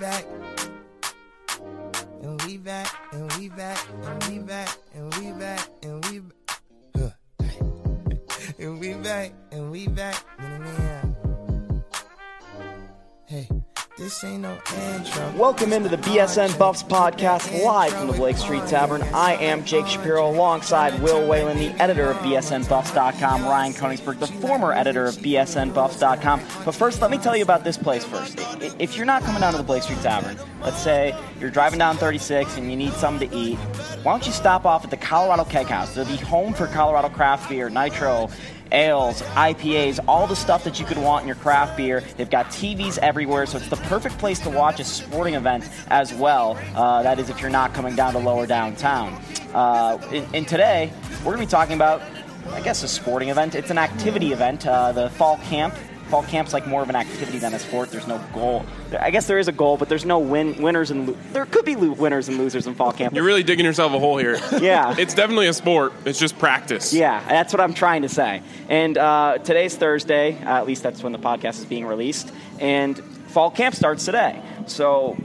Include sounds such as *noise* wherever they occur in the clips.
back. And we back, and we back, and we back, and we back, and we back. *laughs* and we back, and we back. This ain't no intro. Welcome into the BSN Buffs podcast live from the Blake Street Tavern. I am Jake Shapiro alongside Will Whalen, the editor of BSNBuffs.com, Ryan Koenigsberg, the former editor of BSNBuffs.com. But first, let me tell you about this place first. If you're not coming down to the Blake Street Tavern, let's say you're driving down 36 and you need something to eat, why don't you stop off at the Colorado Keg House? They're the home for Colorado craft beer, nitro, ales, IPAs, all the stuff that you could want in your craft beer. They've got TVs everywhere, so it's the perfect place to watch a sporting event as well. Uh, that is, if you're not coming down to lower downtown. Uh, and, today, we're going to be talking about, I guess, a sporting event. It's an activity event, uh, the fall camp fall camp's like more of an activity than a sport. There's no goal. I guess there is a goal, but there's no win winners and lo- there could be lo- winners and losers in fall camp. You're really digging yourself a hole here. *laughs* Yeah, it's definitely a sport. It's just practice. Yeah, that's what I'm trying to say. And uh, today's Thursday. Uh, at least that's when the podcast is being released. And fall camp starts today. So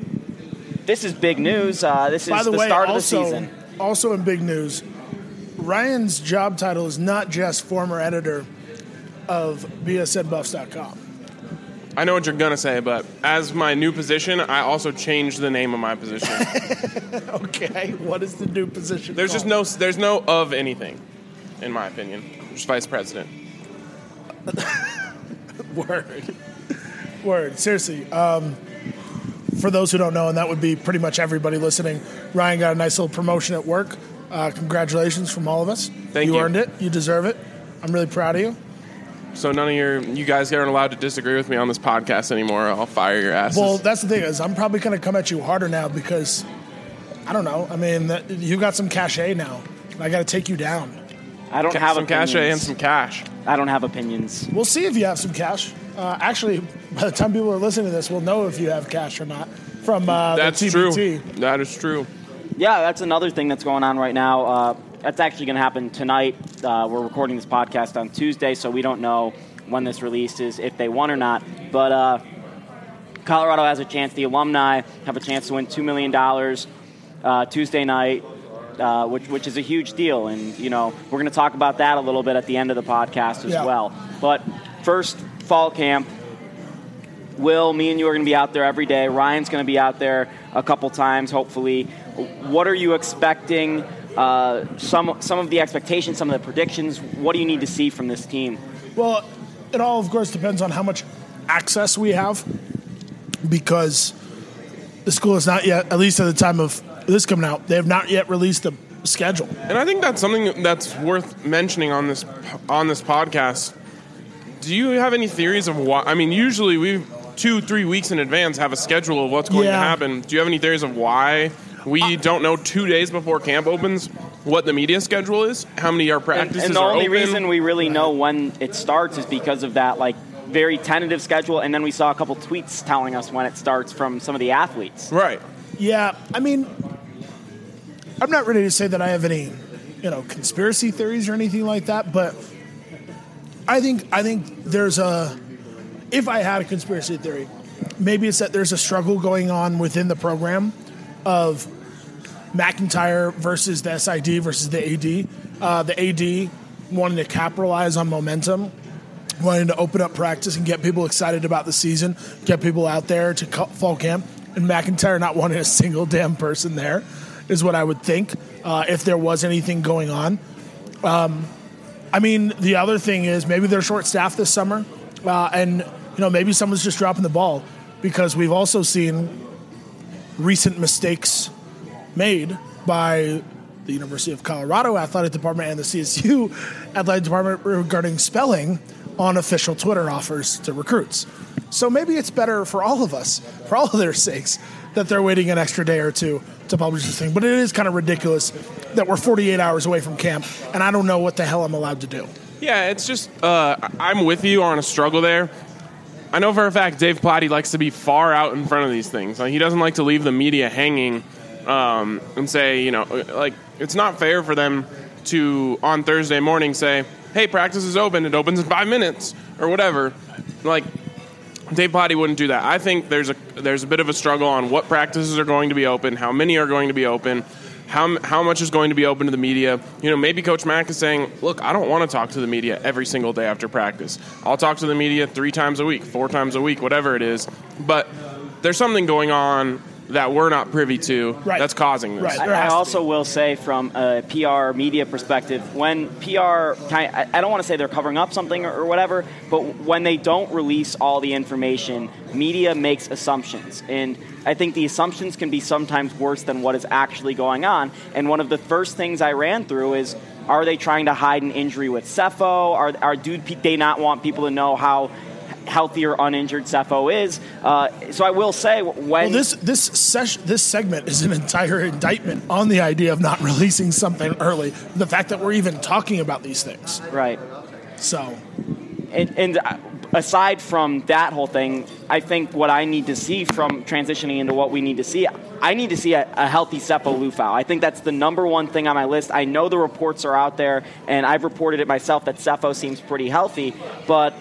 this is big news. Uh, this is By the, the way, start also, of the season. Also in big news, Ryan's job title is not just former editor of BSNBuffs.com. I know what you're gonna say, but as my new position, I also changed the name of my position. *laughs* okay, what is the new position? There's called? just no, there's no of anything, in my opinion. Just vice president. *laughs* word, word. Seriously, um, for those who don't know, and that would be pretty much everybody listening, Ryan got a nice little promotion at work. Uh, congratulations from all of us. Thank you. You earned it. You deserve it. I'm really proud of you. So none of your, you guys aren't allowed to disagree with me on this podcast anymore. I'll fire your asses. Well, that's the thing is, I'm probably going to come at you harder now because I don't know. I mean, that, you got some cachet now. I got to take you down. I don't Ca- have some opinions. cachet and some cash. I don't have opinions. We'll see if you have some cash. Uh, actually, by the time people are listening to this, we'll know if you have cash or not from uh, That's the true. That is true. Yeah, that's another thing that's going on right now. Uh, that's actually going to happen tonight. Uh, we're recording this podcast on Tuesday, so we don't know when this releases, if they won or not. But uh, Colorado has a chance. The alumni have a chance to win $2 million uh, Tuesday night. Uh, which, which is a huge deal, and you know we're going to talk about that a little bit at the end of the podcast as Yeah. well. But first, fall camp. Will, me and you are going to be out there every day. Ryan's going to be out there a couple times, hopefully. What are you expecting? Uh, some some of the expectations, some of the predictions. What do you need to see from this team? Well, it all, of course, depends on how much access we have because the school is not yet, at least at the time of this coming out, they have not yet released a schedule. And I think that's something that's worth mentioning on this on this podcast. Do you have any theories of why? I mean, usually we two, three weeks in advance have a schedule of what's going to happen. Do you have any theories of why we don't know two days before camp opens what the media schedule is? How many our And, practices and the only open? reason we really know when it starts is because of that like very tentative schedule. And then we saw a couple tweets telling us when it starts from some of the athletes. right. Yeah, I mean, I'm not ready to say that I have any, you know, conspiracy theories or anything like that, but I think I think there's a if I had a conspiracy theory, maybe it's that there's a struggle going on within the program of MacIntyre versus the SID versus the AD. Uh, the AD wanting to capitalize on momentum, wanting to open up practice and get people excited about the season, get people out there to fall camp, and MacIntyre not *laughs* wanting a single damn person there is what I would think uh, if there was anything going on. Um, I mean, the other thing is maybe they're short staffed this summer, uh, and you know maybe someone's just dropping the ball because we've also seen recent mistakes made by the University of Colorado Athletic Department and the CSU *laughs* Athletic Department regarding spelling on official Twitter offers to recruits. So maybe it's better for all of us, for all of their sakes, that they're waiting an extra day or two to publish this thing. But it is kind of ridiculous that we're 48 hours away from camp and I don't know what the hell I'm allowed to do. Yeah, it's just uh, I'm with you on a struggle there. I know for a fact Dave Plati likes to be far out in front of these things. Like, he doesn't like to leave the media hanging um, and say, you know, like it's not fair for them to on Thursday morning say, "Hey, practice is open. It opens in five minutes or whatever." Like, Dave Plati wouldn't do that. I think there's a there's a bit of a struggle on what practices are going to be open, how many are going to be open, how how much is going to be open to the media. You know, maybe Coach Mack is saying, "Look, I don't want to talk to the media every single day after practice. I'll talk to the media three times a week, four times a week, whatever it is." But there's something going on that we're not privy to Right. that's causing this. Right. I, I also will say, from a PR media perspective, when PR, kind I, I don't want to say they're covering up something or, or whatever, but when they don't release all the information, media makes assumptions. And I think the assumptions can be sometimes worse than what is actually going on. And one of the first things I ran through is are they trying to hide an injury with Sefo? Are, are do they not want people to know how healthy or uninjured Sefo is? Uh, so I will say, when. Well, this this sesh, this segment is an entire indictment on the idea of not *laughs* releasing something early. The fact that we're even talking about these things. right. So and, and uh, aside from that whole thing, I think what I need to see from transitioning into what we need to see, I need to see a, a healthy Sefo Liufau. I think that's the number one thing on my list. I know the reports are out there, and I've reported it myself that Sefo seems pretty healthy, but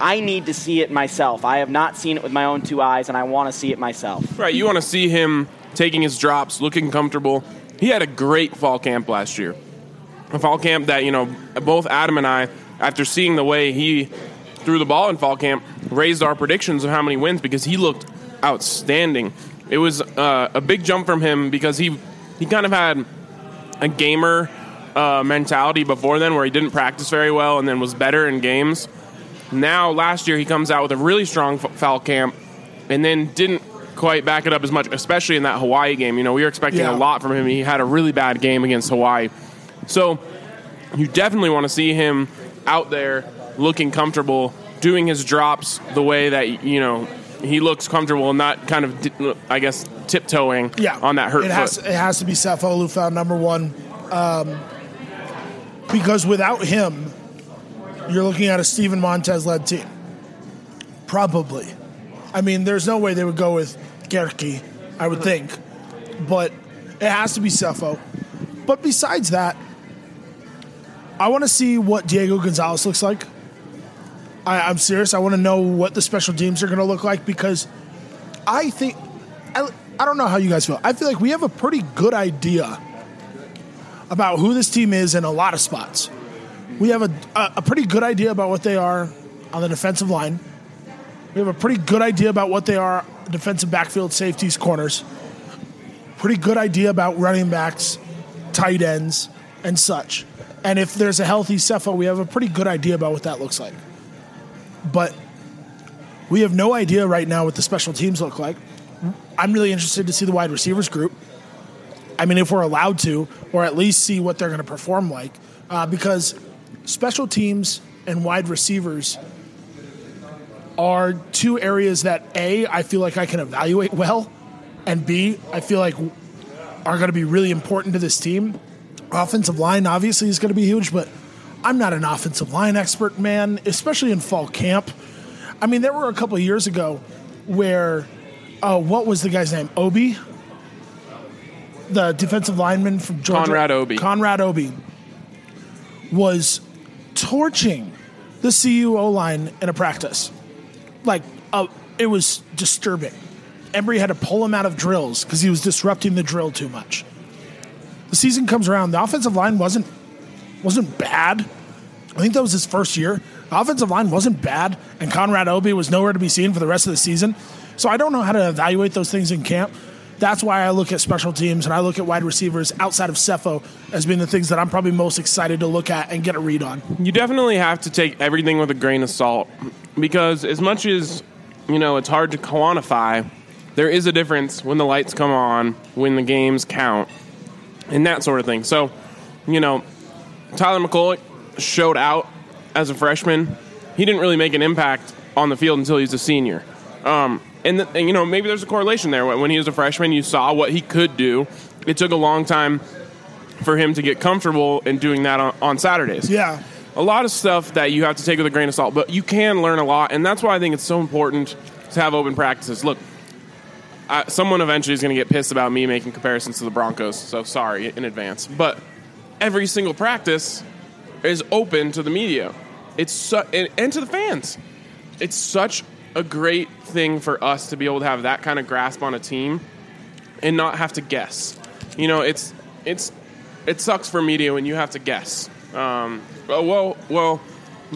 I need to see it myself. I have not seen it with my own two eyes, and I want to see it myself. Right, you want to see him taking his drops, looking comfortable. He had a great fall camp last year. A fall camp that, you know, both Adam and I, after seeing the way he threw the ball in fall camp, raised our predictions of how many wins because he looked outstanding. It was uh, a big jump from him because he he kind of had a gamer uh, mentality before then where he didn't practice very well and then was better in games. Now, last year, he comes out with a really strong foul camp and then didn't quite back it up as much, especially in that Hawaii game. You know, we were expecting Yeah. a lot from him. He had a really bad game against Hawaii. So, you definitely want to see him out there looking comfortable, doing his drops the way that, you know, he looks comfortable and not kind of, I guess, tiptoeing yeah, on that hurt it foot. has it has to be Sefo Liufau number one, um, because without him, you're looking at a Steven Montez led team. Probably, I mean, there's no way they would go with Gehrke, I would think, but it has to be Sefo. But besides that, I want to see what Diego Gonzalez looks like. I, I'm serious. I want to know what the special teams are going to look like because I think I, I don't know how you guys feel. I feel like we have a pretty good idea about who this team is in a lot of spots. We have a, a, a pretty good idea about what they are on the defensive line. We have a pretty good idea about what they are defensive backfield safeties, corners. Pretty good idea about running backs, tight ends, and such. And if there's a healthy Sefo, we have a pretty good idea about what that looks like. But we have no idea right now what the special teams look like. I'm really interested to see the wide receivers group. I mean, if we're allowed to, or at least see what they're going to perform like, uh, because special teams and wide receivers are two areas that A, I feel like I can evaluate well, and B, I feel like are going to be really important to this team. Offensive line obviously is going to be huge, but I'm not an offensive line expert, man, especially in fall camp. I mean, there were a couple of years ago where, uh, what was the guy's name? Obi? The defensive lineman from Georgia? Conrad Obi. Conrad Obi was torching the CUO line in a practice. Like, uh, it was disturbing. Embree had to pull him out of drills because he was disrupting the drill too much. The season comes around. The offensive line wasn't wasn't bad. I think that was his first year. The offensive line wasn't bad, and Conrad Obi was nowhere to be seen for the rest of the season. So I don't know how to evaluate those things in camp. That's why I look at special teams and I look at wide receivers outside of Sefo as being the things that I'm probably most excited to look at and get a read on. you definitely have to take everything with a grain of salt because as much as you know it's hard to quantify there is a difference when the lights come on when the games count and that sort of thing. So you know tyler mcculloch showed out as a freshman. He didn't really make an impact on the field until he's a senior. Um, and, the, and you know maybe there's a correlation there when he was a freshman you saw what he could do it took a long time for him to get comfortable in doing that on, on saturdays Yeah. a lot of stuff that you have to take with a grain of salt, but you can learn a lot, and that's why I think it's so important to have open practices. Look, I, someone eventually is going to get pissed about me making comparisons to the Broncos, so sorry in advance. But every single practice is open to the media. It's su- and, and to the fans. It's such a great thing for us to be able to have that kind of grasp on a team and not have to guess. You know, it's it's it sucks for media when you have to guess. Um, well, well,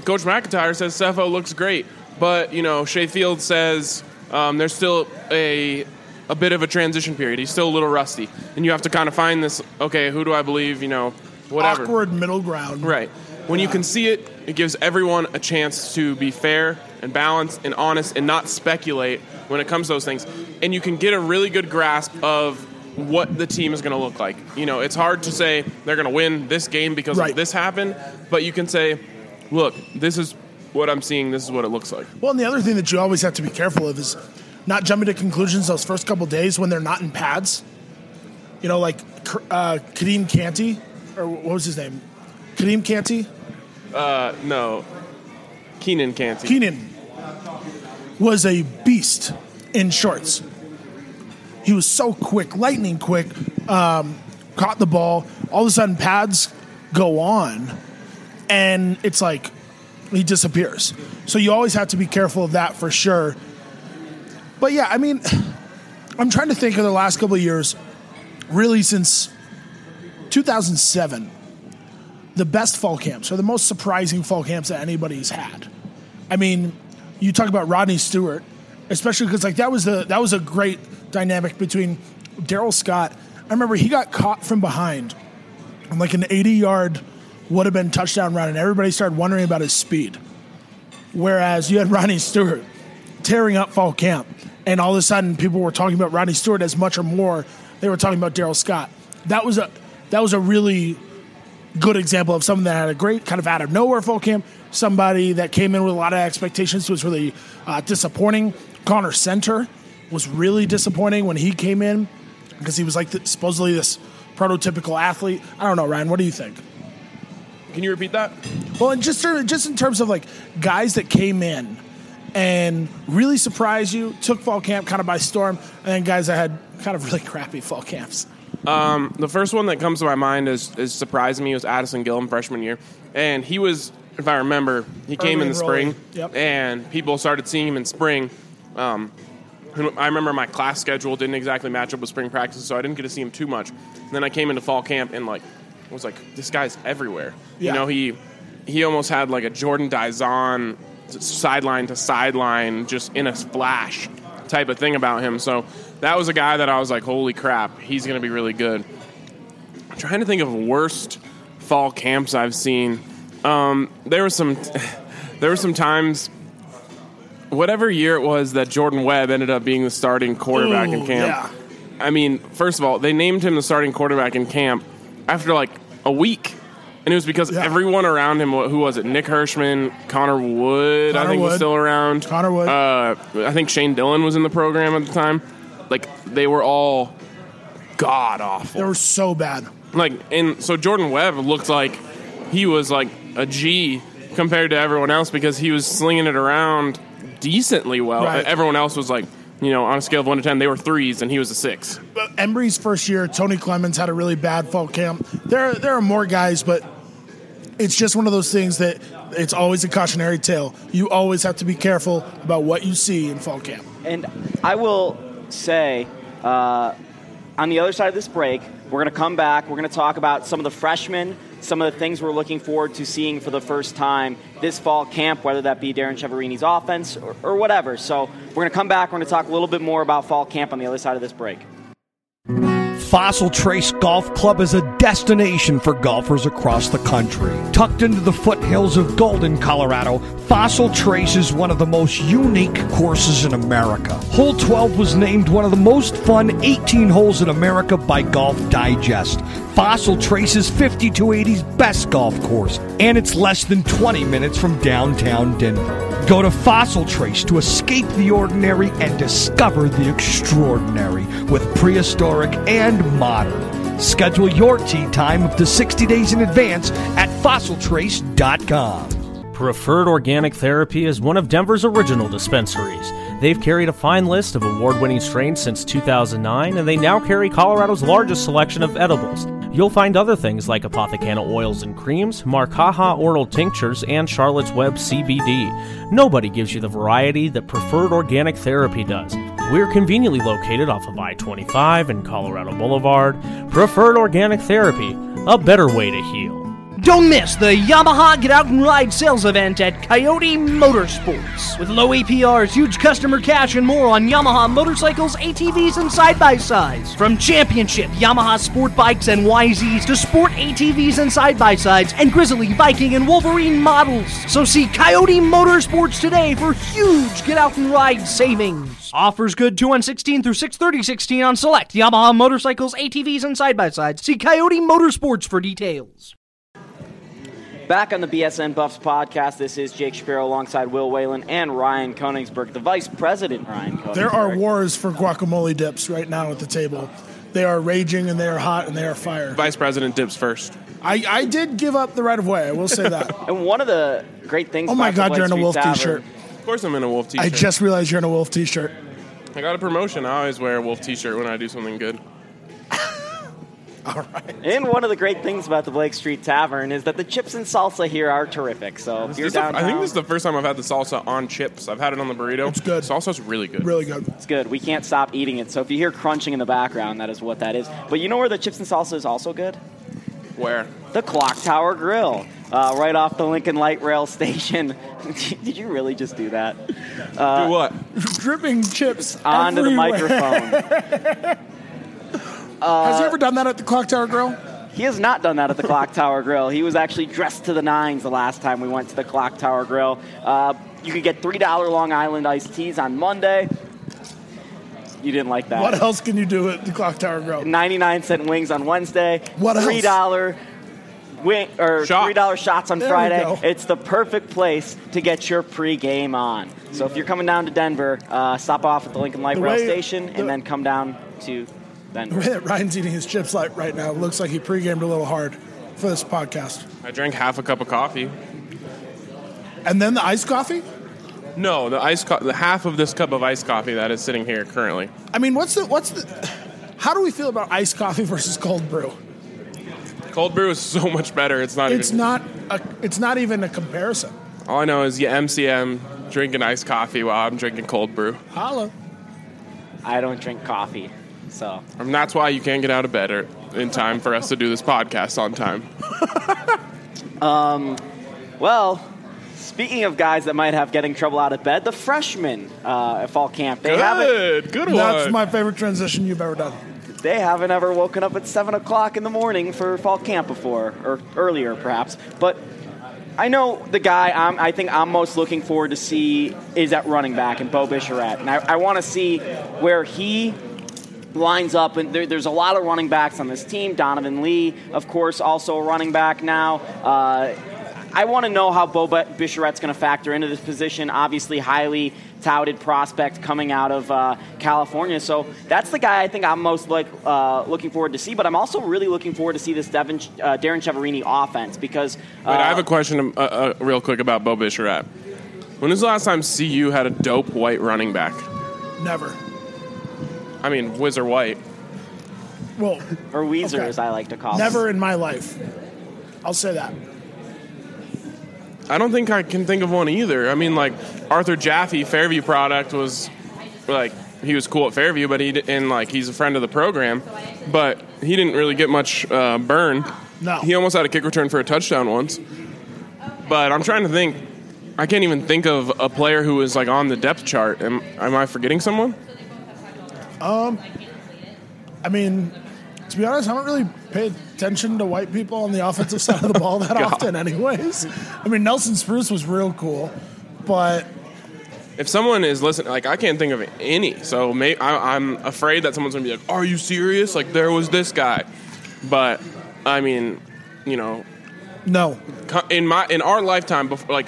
Coach MacIntyre says Sefo looks great, but you know, Shay Field says um, there's still a a bit of a transition period. He's still a little rusty, and you have to kind of find this. Okay, who do I believe? You know, whatever. Awkward middle ground. Right. When you can see it, it gives everyone a chance to be fair and balanced and honest and not speculate when it comes to those things. And you can get a really good grasp of what the team is going to look like. You know, it's hard to say they're going to win this game because Right. of this happened, but you can say, look, this is what I'm seeing, this is what it looks like. Well, and the other thing that you always have to be careful of is not jumping to conclusions those first couple days when they're not in pads. You know, like uh, Kadeem Canty, or what was his name? Kadeem Canty? Uh, no. Keenan Canty. Keenan was a beast in shorts. He was so quick, lightning quick, um, caught the ball. All of a sudden, pads go on, and it's like he disappears. So you always have to be careful of that for sure. But yeah, I mean, *sighs* I'm trying to think of the last couple of years, really since 2007, the best fall camps or the most surprising fall camps that anybody's had. I mean, you talk about Rodney Stewart, especially because like that was the that was a great dynamic between Darrell Scott. I remember he got caught from behind on like an 80 yard would have been touchdown run, and everybody started wondering about his speed. Whereas you had *laughs* Rodney Stewart tearing up fall camp, and all of a sudden people were talking about Rodney Stewart as much or more they were talking about Darrell Scott. That was a that was a really good example of someone that had a great kind of out of nowhere fall camp. Somebody that came in with a lot of expectations was really uh, disappointing. Connor Center was really disappointing when he came in because he was like the, supposedly this prototypical athlete. I don't know, Ryan. What do you think? Can you repeat that? Well, and just just in terms of like guys that came in and really surprised you, took fall camp kind of by storm, and then guys that had kind of really *laughs* crappy fall camps. The first one that comes to my mind is, is surprising me was Addison Gillam freshman year, and he was, if I remember, he came in the spring, Yep. and people started seeing him in spring. Um, I remember my class schedule didn't exactly match up with spring practice, so I didn't get to see him too much. And then I came into fall camp and like was like, this guy's everywhere. Yeah. You know, he he almost had like a Jordan Dizon sideline to sideline, just in a splash type of thing about him. So that was a guy that I was like, holy crap, he's going to be really good. I'm trying to think of worst fall camps I've seen. Um, there was some, *laughs* there were some times, whatever year it was that Jordan Webb ended up being the starting quarterback in camp. yeah. I mean, first of all, they named him the starting quarterback in camp after like a week. And it was because Yeah. everyone around him, who was it? Nick Hirschman, Connor Wood, I Connor think was still around. Connor Wood. Uh, I think Shane Dillon was in the program at the time. Like, they were all god awful They were so bad. like and so Jordan Webb looked like he was like a G compared to everyone else because he was slinging it around decently well. Right. Everyone else was like, you know, on a scale of one to ten, they were threes and he was a six. But Embree's first year, Toney Clemons had a really bad fall camp. There, there are more guys, but it's just one of those things that it's always a cautionary tale. You always have to be careful about what you see in fall camp. And I will say, uh, on the other side of this break, we're going to come back. We're going to talk about some of the freshmen, some of the things we're looking forward to seeing for the first time this fall camp, whether that be Darrin Chiaverini's offense or, or whatever. So we're going to come back. We're going to talk a little bit more about fall camp on the other side of this break. Fossil Trace Golf Club is a destination for golfers across the country. Tucked into the foothills of Golden, Colorado, Fossil Trace is one of the most unique courses in America. Hole 12 was named one of the most fun 18 holes in America by Golf Digest. Fossil Trace is 5280's best golf course, and it's less than 20 minutes from downtown Denver. Go to Fossil Trace to escape the ordinary and discover the extraordinary with prehistoric and modern. Schedule your tee time up to 60 days in advance at fossiltrace.com. Preferred Organic Therapy is one of Denver's original dispensaries. They've carried a fine list of award winning strains since 2009, and they now carry Colorado's largest selection of edibles. You'll find other things like Apothecanna oils and creams, Marcaha oral tinctures, and Charlotte's Web CBD. Nobody gives you the variety that Preferred Organic Therapy does. We're conveniently located off of I 25 and Colorado Boulevard. Preferred Organic Therapy, a better way to heal. Don't miss the Yamaha Get Out and Ride sales event at Coyote Motorsports. With low APRs, huge customer cash, and more on Yamaha motorcycles, ATVs, and side by sides. From championship Yamaha sport bikes and YZs to sport ATVs and side by sides, and Grizzly, Viking, and Wolverine models. So see Coyote Motorsports today for huge Get Out and Ride savings. Offers good 2 on 16 through 63016 on select Yamaha motorcycles, ATVs, and side by sides. See Coyote Motorsports for details. Back on the BSN Buffs podcast, this is Jake Shapiro alongside Will Whalen and Ryan Koenigsberg, the vice president, Ryan Koenigsberg. There are wars for guacamole dips right now at the table. They are raging and they are hot and they are fire. Vice President dips first. I, I did give up the right of way. I will say that. *laughs* And one of the great things Oh my God, you're in a Wolf t-shirt. Of course, I'm in a wolf t-shirt. I just realized you're in a wolf t-shirt. I got a promotion. I always wear a wolf t-shirt when I do something good. *laughs* All right. And one of the great things about the Blake Street Tavern is that the chips and salsa here are terrific. So if you're This is the- downtown, I think this is the first time I've had the salsa on chips. I've had it on the burrito. It's good. Salsa's really good. Really good. it's good. We can't stop eating it. So if you hear crunching in the background, that is what that is. But you know where the chips and salsa is also good? Where? The Clock Tower Grill, uh, right off the Lincoln Light Rail station. *laughs* Did you really just do that? do what? *laughs* Dripping chips Onto the everywhere. Microphone. Has he ever done that at the Clock Tower Grill? He has not done that at the Clock Tower Grill. He was actually dressed to the nines the last time we went to the Clock Tower Grill. Uh, you could get $3 Long Island iced teas on Monday. You didn't like that. What else can you do at the Clock Tower Grill? 99 cent wings on Wednesday. What else? $3 wing or Shot. $3 shots on There we Friday. go. It's the perfect place to get your pregame on. So if you're coming down to Denver, uh, stop off at the Lincoln Light The Rail way- Station the- and then come down to The way that *laughs* Ryan's eating his chips like right now looks like he pre-gamed a little hard for this podcast. I drank half a cup of coffee. And then the iced coffee? No, the ice, co- the half of this cup of iced coffee that is sitting here currently. I mean, what's the what's the how do we feel about iced coffee versus cold brew? Cold brew is *laughs* so much better. It's not. It's even, not a, it's not even a comparison. All I know is you MCM drinking iced coffee while I'm drinking cold brew. Holla. I don't drink coffee. So And that's why you can't get out of bed or, in time for us to do this podcast on time. *laughs* um, Well, speaking of guys that might have getting trouble out of bed, the freshmen uh, at fall camp they haven't Good, good one. That's my favorite transition you've ever done. they haven't ever woken up at seven o'clock in the morning for fall camp before, or earlier perhaps. But I know the guy I'm, I think I'm most looking forward to see is at running back and Beau Bisharat, and I, I want to see where he lines up. And there, there's a lot of running backs on this team. Donovan Lee, of course, also a running back now. Uh, I want to know how Beau Bisharat's going to factor into this position. Obviously, highly touted prospect coming out of uh, California. So that's the guy I think I'm most like uh, looking forward to see. But I'm also really looking forward to see this Devin, uh, Darrin Chiaverini offense because. Uh, Wait, I have a question uh, uh, real quick about Beau Bisharat. When was the last time CU had a dope white running back? Never. I mean, Whizzer White. Well, or Weezer, Okay. as I like to call him. never in my life. I'll say that. I don't think I can think of one either. I mean, like Arthur Jaffee, Fairview product was like he was cool at Fairview, but he d- and like he's a friend of the program, but he didn't really get much uh, burn. No. he almost had a kick return for a touchdown once. But I'm trying to think. I can't even think of a player who was like on the depth chart. Am, am I forgetting someone? Um, I mean, to be honest, I don't really pay attention to white people on the offensive *laughs* side of the ball that *laughs* often, anyways. I mean, Nelson Spruce was real cool, but If someone is listening, like I can't think of any, so may, I, I'm afraid that someone's gonna be like, "Are you serious? Like there was this guy," but I mean, you know, no. in my in our lifetime, before like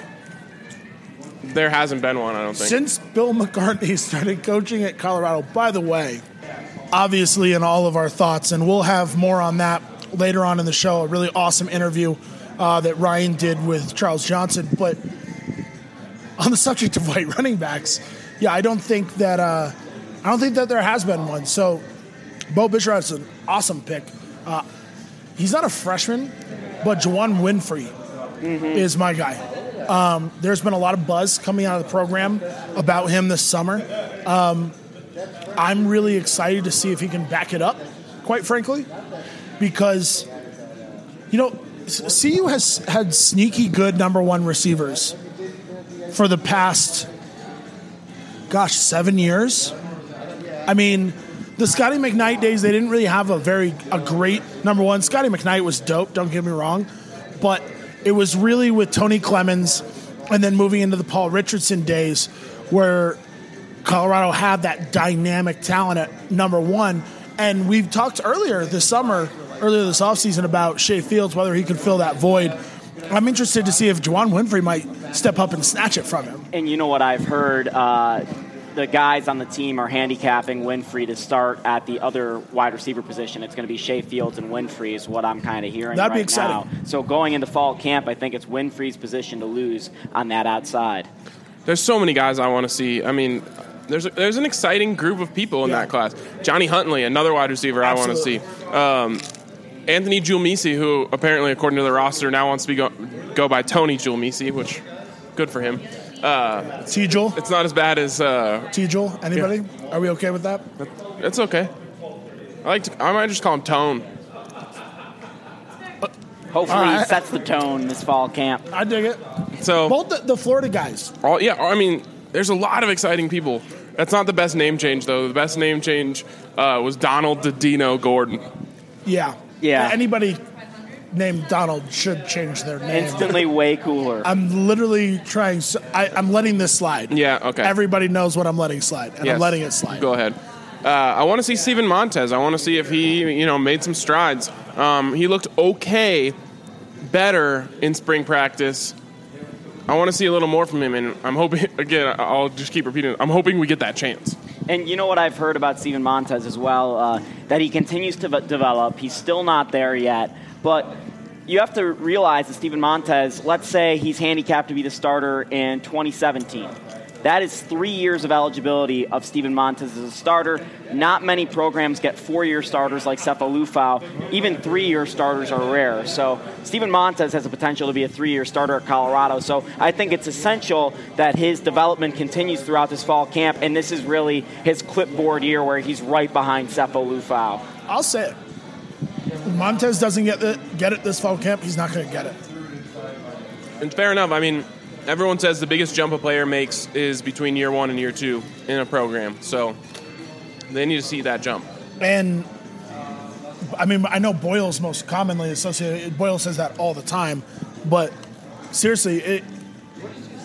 there hasn't been one. I don't think. Since Bill McCartney *laughs* started coaching at Colorado, by the way, obviously in all of our thoughts, and we'll have more on that later on in the show. A really awesome interview uh, that Ryan did with Charles Johnson. But on the subject of white running backs, yeah, I don't think that uh, I don't think that there has been one. So Beau Bisharat's an awesome pick. Uh, he's not a freshman, but Juwann Winfree is my guy. Um, there's been a lot of buzz coming out of the program about him this summer. Um, I'm really excited to see if he can back it up, quite frankly, because you know CU has had sneaky good number one receivers for the past, gosh, seven years. I mean, the Scotty McKnight days, they didn't really have a very a great number one. Scotty McKnight was dope, don't get me wrong, but it was really with Toney Clemons and then moving into the Paul Richardson days where Colorado had that dynamic talent at number one. And we've talked earlier this summer, earlier this offseason about Shay Fields, whether he could fill that void. I'm interested to see if Juwann Winfree might step up and snatch it from him. And you know what I've heard? Uh, the guys on the team are handicapping Winfree to start at the other wide receiver position. It's going to be Shay Fields and Winfree, is what I'm kind of hearing. That'd be exciting. now. So going into fall camp, I think it's Winfree's position to lose on that outside. There's so many guys I want to see. I mean, there's a, there's an exciting group of people in Yeah. that class. Johnny Huntley, another wide receiver I want to see. Um, Anthony Julmisse, who apparently, according to the roster, now wants to be go, go by Tony Julmisse, which good for him. Uh, Tejul, it's not as bad as uh, Tejul, anybody? Are we okay with that? it's okay. I like to, I might just call him Tone. Hopefully, All he sets the tone this fall camp. I dig it. So Both the, the Florida guys. All, yeah, I mean, there's a lot of exciting people. That's not the best name change, though. The best name change uh, was Donald Dino Gordon. Yeah. Yeah. Anybody named Donald should change their name. Instantly way cooler. I'm literally trying. So, I, I'm letting this slide. Yeah, okay. Everybody knows what I'm letting slide, and Yes. I'm letting it slide. Go ahead. Uh, I want to see Steven Montez. I want to see if he, you know, made some strides. Um, he looked okay, better in spring practice. I want to see a little more from him, and I'm hoping. *laughs* Again, I'll just keep repeating. I'm hoping we get that chance. And you know what I've heard about Steven Montez as well? Uh, that he continues to v- develop. He's still not there yet. But you have to realize that Steven Montez, let's say he's handicapped to be the starter in 2017. That is three years of eligibility of Steven Montez as a starter. Not many programs get four year starters like Sefo Liufau. Even three year starters are rare. So Steven Montez has the potential to be a three year starter at Colorado. So I think it's essential that his development continues throughout this fall camp. And this is really his clipboard year where he's right behind Sefo Liufau. I'll say Montez doesn't get it, get it this fall camp. He's not going to get it. And fair enough. I mean, everyone says the biggest jump a player makes is between year one and year two in a program. So they need to see that jump. And I mean, I know Boyle's most commonly associated. Boyle says that all the time, but seriously, it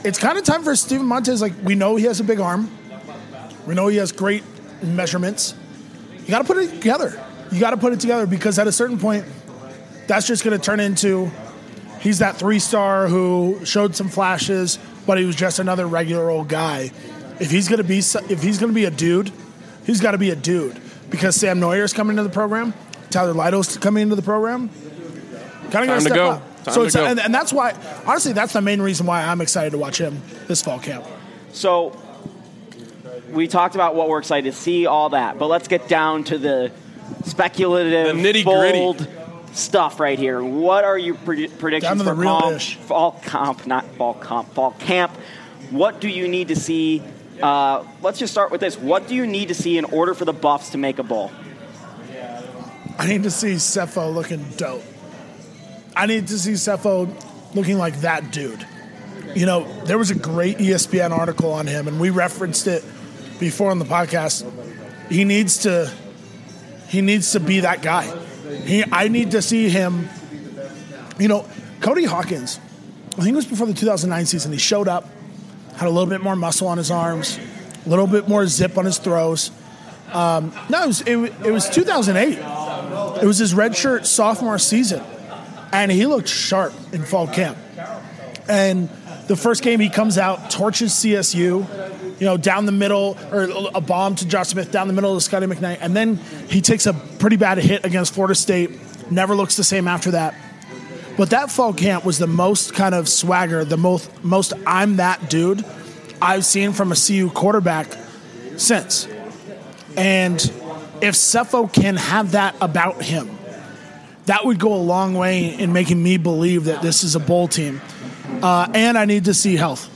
it's kind of time for Steven Montez. Like we know he has a big arm, we know he has great measurements. You got to put it together. You got to put it together because at a certain point, that's just going to turn into he's that three star who showed some flashes, but he was just another regular old guy. If he's going to be if he's going to be a dude, he's got to be a dude because Sam Noyer's coming into the program, Tyler Lytle's coming into the program. Kind of got Time to to go. up. Time so to it's, go. And, and that's why, honestly, that's the main reason why I'm excited to watch him this fall camp. So we talked about what we're excited to see, all that, but let's get down to the speculative, The nitty-gritty. bold stuff right here. What are your pred- predictions Down the for comp- fall comp, not fall comp, fall camp? What do you need to see? Uh, let's just start with this. What do you need to see in order for the Buffs to make a bowl? I need to see Sefo looking dope. I need to see Sefo looking like that dude. You know, there was a great ESPN article on him, and we referenced it before on the podcast. He needs to, he needs to be that guy. He, I need to see him. You know, Cody Hawkins. I think it was before the 2009 season. He showed up, had a little bit more muscle on his arms, a little bit more zip on his throws. Um, no, it was, it, it was 2008. It was his redshirt sophomore season, and he looked sharp in fall camp. And the first game, he comes out, torches CSU, you know, down the middle, or a bomb to Josh Smith down the middle of Scotty McKnight, and then he takes a pretty bad hit against Florida State. Never looks the same after that. But that fall camp was the most kind of swagger, the most most I'm that dude I've seen from a CU quarterback since. And if Sefo can have that about him, that would go a long way in making me believe that this is a bowl team. Uh, and I need to see health.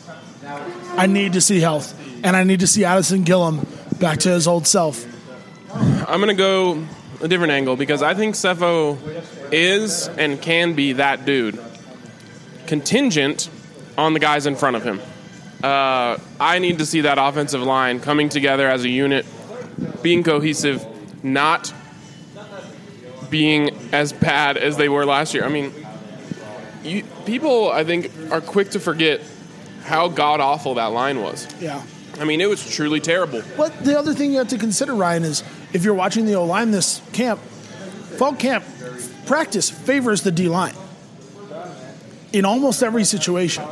I need to see health, and I need to see Addison Gillam back to his old self. I'm going to go a different angle because I think Sefo is and can be that dude. Contingent on the guys in front of him. Uh, I need to see that offensive line coming together as a unit, being cohesive, not being as bad as they were last year. I mean, you, people, I think, are quick to forget how god awful that line was. Yeah. I mean, it was truly terrible. But the other thing you have to consider, Ryan, is if you're watching the O line this camp, fall camp practice favors the D line in almost every situation.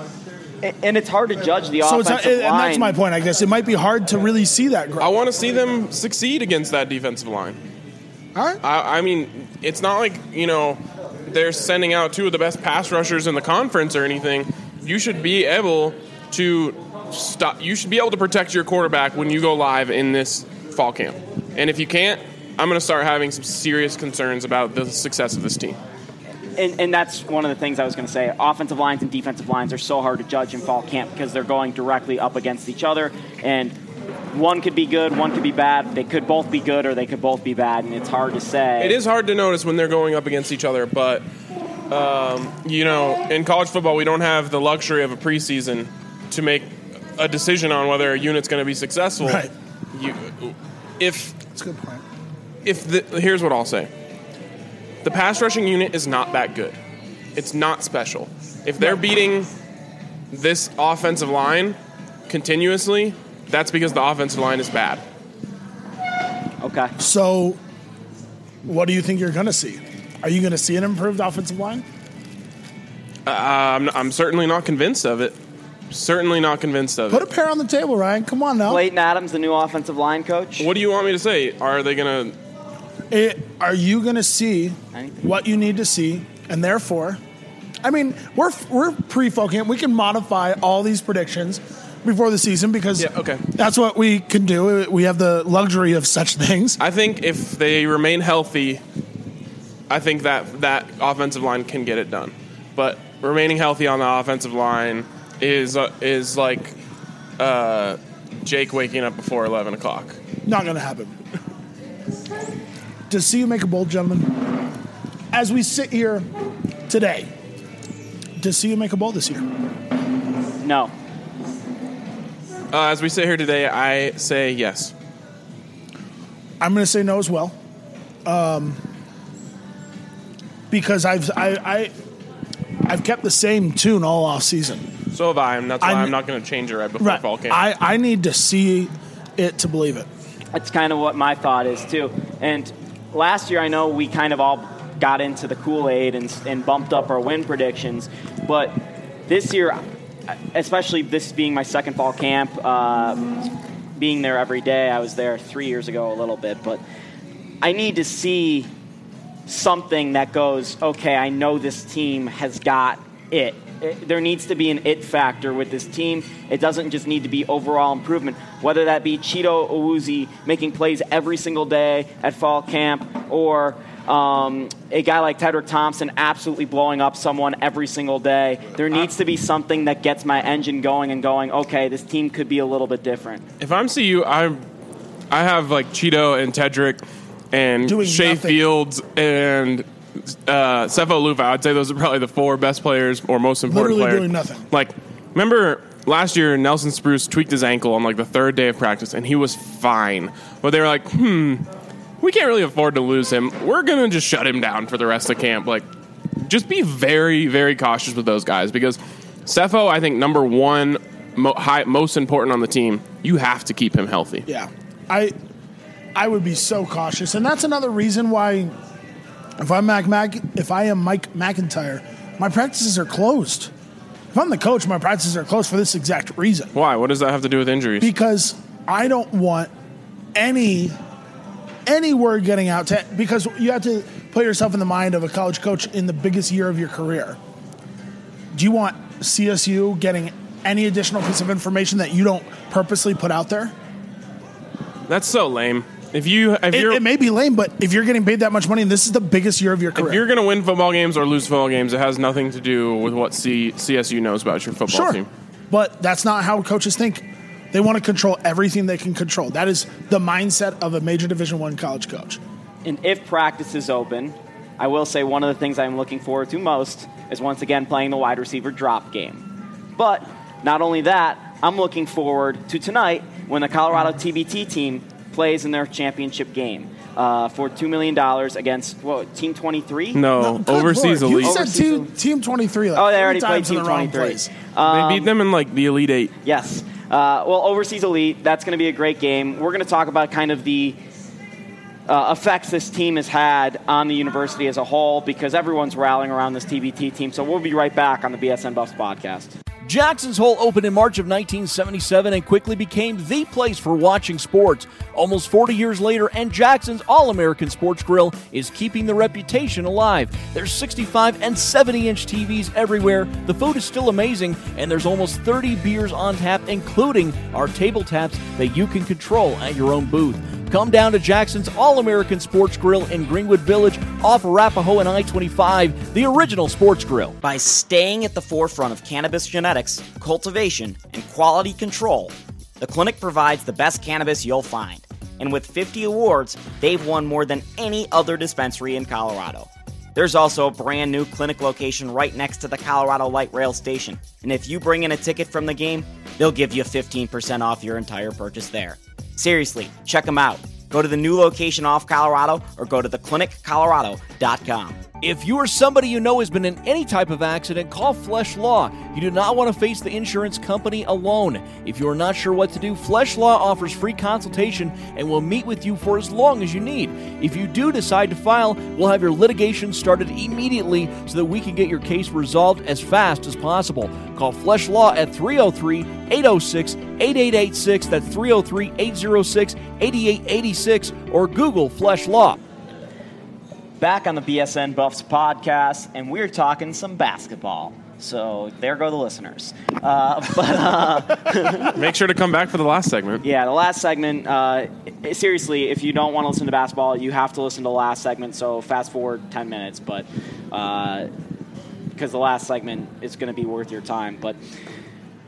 A- And it's hard to judge the So it's offensive not, and line. that's my point. I guess it might be hard to really see that I want to see them succeed against that defensive line. All right. I, I mean, it's not like you know they're sending out two of the best pass rushers in the conference or anything. You should be able to stop. You should be able to protect your quarterback when you go live in this fall camp. And if you can't, I'm going to start having some serious concerns about the success of this team. and, and that's one of the things I was going to say. Offensive lines and defensive lines are so hard to judge in fall camp because they're going directly up against each other, and one could be good, one could be bad. They could both be good, or they could both be bad, and it's hard to say. It is hard to notice when they're going up against each other, but um, you know, in college football, we don't have the luxury of a preseason to make a decision on whether a unit's going to be successful. Right. You, if That's a good point. if the, here's what I'll say, the pass rushing unit is not that good. It's not special. If they're beating this offensive line continuously, that's because the offensive line is bad. Okay. So, what do you think you're going to see? Are you going to see an improved offensive line? Uh, I'm, I'm certainly not convinced of it. Certainly not convinced of it. Put it. a pair on the table, Ryan. Come on now. Klayton Adams, the new offensive line coach. What do you want me to say? Are they gonna? It- are you going to see Anything. what you need to see, and therefore, I mean, we're we're pre-fall camp. We can modify all these predictions before the season because Yeah, okay. that's what we can do. We have the luxury of such things. I think if they remain healthy, I think that that offensive line can get it done. But remaining healthy on the offensive line is uh, is like uh, Jake waking up before eleven o'clock. Not going to happen. Does CU make a bold, gentlemen? As we sit here today, does CU make a bold this year? No. Uh, as we sit here today, I say yes. I'm going to say no as well, um, because I've I, I I've kept the same tune all off season. So have I, and that's why I'm- I'm, not going to change it right before Right. fall camp. I, I need to see it to believe it. That's kind of what my thought is too. And last year, I know we kind of all got into the Kool Aid and, and bumped up our win predictions, but this year, especially this being my second fall camp, uh, being there every day, I was there three years ago a little bit, but I need to see something that goes, okay, I know this team has got it. It- There needs to be an it factor with this team. It doesn't just need to be overall improvement, whether that be Cheeto Awuzie making plays every single day at fall camp or um, a guy like Tedric Thompson absolutely blowing up someone every single day. There needs to be something that gets my engine going and going, okay, this team could be a little bit different. if I'm CU, I I have like Cheeto and Tedric and Doing Shay nothing. Fields and uh, Sefo Liufau. I'd say those are probably the four best players or most important Literally players. doing nothing. Like, remember last year Nelson Spruce tweaked his ankle on like the third day of practice and he was fine. But they were like, hmm, we can't really afford to lose him. We're gonna just shut him down for the rest of camp. Like, just be very, very cautious with those guys because Sefo, I think number one, mo- high, most important on the team. You have to keep him healthy. Yeah, I I would be so cautious, and that's another reason why if I'm Mac Mac if I am Mike MacIntyre, my practices are closed. If I'm the coach, my practices are closed for this exact reason Why? What does that have to do with injuries? because I don't want any any word getting out to because you have to put yourself in the mind of a college coach in the biggest year of your career. Do you want CSU getting any additional piece of information that you don't purposely put out there? That's so lame. If you if It, you're it may be lame, but if you're getting paid that much money and this is the biggest year of your career. if you're going to win football games or lose football games, it has nothing to do with what C, CSU knows about your football sure. team. But that's not how coaches think. They want to control everything they can control. That is the mindset of a major Division One college coach. And if practice is open, I will say one of the things I'm looking forward to most is once again playing the wide receiver drop game. But not only that, I'm looking forward to tonight when the Colorado TBT team plays in their championship game uh, for $2 million against what, Team 23? No, Good overseas Lord, elite. You said Overseas team, team 23 like Oh, they three already played times in Team the 23. place. they beat them in like the elite eight. Yes. Uh, well, Overseas Elite, that's going to be a great game. We're going to talk about kind of the uh, effects this team has had on the university as a whole because everyone's rallying around this TBT team. So we'll be right back on the BSN Buffs podcast. Jackson's Hole opened in March of 1977 and quickly became the place for watching sports. Almost 40 years later, and Jackson's All American Sports Grill is keeping the reputation alive. There's 65 and 70 inch TVs everywhere, the food is still amazing, and there's almost 30 beers on tap, including our table taps that you can control at your own booth. Come down to Jackson's All American Sports Grill in Greenwood Village off Arapahoe and I 25, the original sports grill. By staying at the forefront of cannabis genetics, cultivation, and quality control, the clinic provides the best cannabis you'll find. And with 50 awards, they've won more than any other dispensary in Colorado. There's also a brand new clinic location right next to the Colorado Light Rail station. And if you bring in a ticket from the game, they'll give you 15% off your entire purchase there. Seriously, check them out. Go to the new location off Colorado or go to thecliniccolorado.com. If you or somebody you know has been in any type of accident, call Flesh Law. You do not want to face the insurance company alone. If you are not sure what to do, Flesh Law offers free consultation and will meet with you for as long as you need. If you do decide to file, we'll have your litigation started immediately so that we can get your case resolved as fast as possible. Call Flesh Law at 303 806 8886. That's 303 806 8886 or Google Flesh Law. Back on the BSN Buffs podcast, and we're talking some basketball. So there go the listeners. Uh, *laughs* but uh, Make sure to come back for the last segment. yeah, the last segment. Uh, seriously, if you don't want to listen to basketball, you have to listen to the last segment. So fast forward ten minutes, but because the last segment is going to be worth your time. But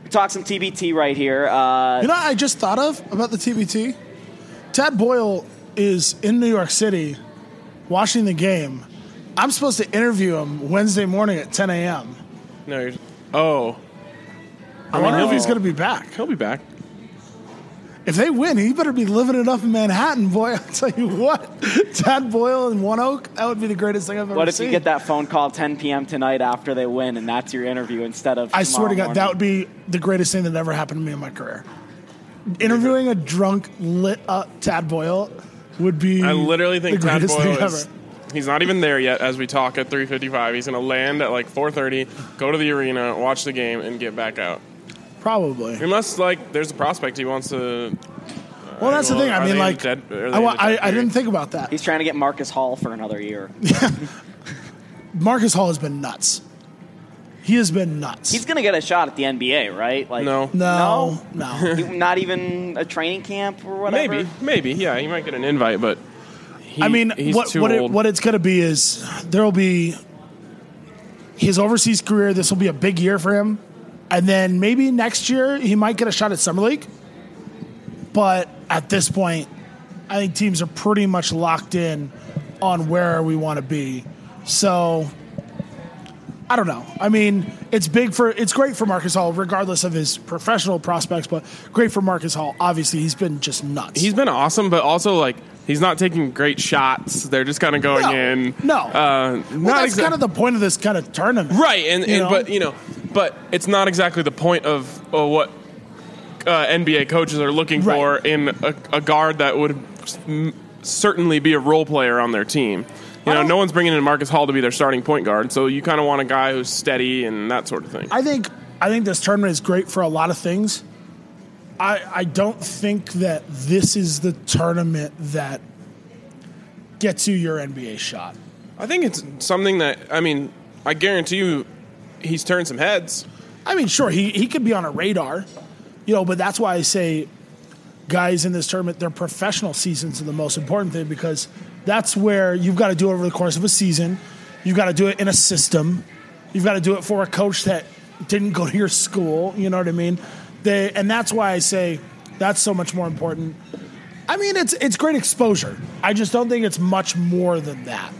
we talk some TBT right here. Uh, You know, what I just thought of about the TBT. Tad Boyle is in New York City, watching the game. I'm supposed to interview him Wednesday morning at 10 a.m. No, you're, oh, I wonder if he's oh. going to be back. he'll be back. If they win, he better be living it up in Manhattan, boy. *laughs* I'll tell you what. Tad Boyle in One Oak, that would be the greatest thing I've ever what if seen. you get that phone call 10 p.m. tonight after they win, and that's your interview instead of? I swear to tomorrow God, that would be the greatest thing that ever happened to me in my career. Interviewing a drunk, lit up Tad Boyle would be. I literally think the Tad Boyle thing is. ever. He's not even there yet as we talk at 3:55. He's going to land at like 4:30, go to the arena, watch the game, and get back out. Probably. Unless like there's a prospect he wants to. Uh, well, that's the thing. I mean, like, dead- I, in wa- the I, I didn't think about that. He's trying to get Marcus Hall for another year. *laughs* Marcus Hall has been nuts. He has been nuts. He's going to get a shot at the NBA, right? Like No. no, no. *laughs* He- not even a training camp or whatever. Maybe, maybe, yeah, he might get an invite, but he, I mean, he's what too what, it, what it's going to be is there will be his overseas career. This will be a big year for him, and then maybe next year he might get a shot at summer league. But at this point, I think teams are pretty much locked in on where we want to be. So I don't know. I mean, it's big for it's great for Marcus Hall, regardless of his professional prospects, but great for Marcus Hall. Obviously, he's been just nuts. He's been awesome, but also like he's not taking great shots. They're just kind of going No. in. No. uh, well, that's exa- kind of the point of this kind of tournament, right, and, you and but you know, but it's not exactly the point of uh, what uh, NBA coaches are looking Right. for in a, a guard that would certainly be a role player on their team. You know, no one's bringing in Marcus Hall to be their starting point guard, so you kind of want a guy who's steady and that sort of thing. I think I think this tournament is great for a lot of things. I I don't think that this is the tournament that gets you your NBA shot. I think it's something that I mean, I guarantee you, he's turned some heads. I mean, sure, he, he could be on a radar, you know, but that's why I say guys in this tournament, their professional seasons are the most important thing because that's where you've got to do it over the course of a season. You've got to do it in a system. You've got to do it for a coach that didn't go to your school. You know what I mean? They, and that's why I say that's so much more important. I mean, it's it's great exposure. I just don't think it's much more than that.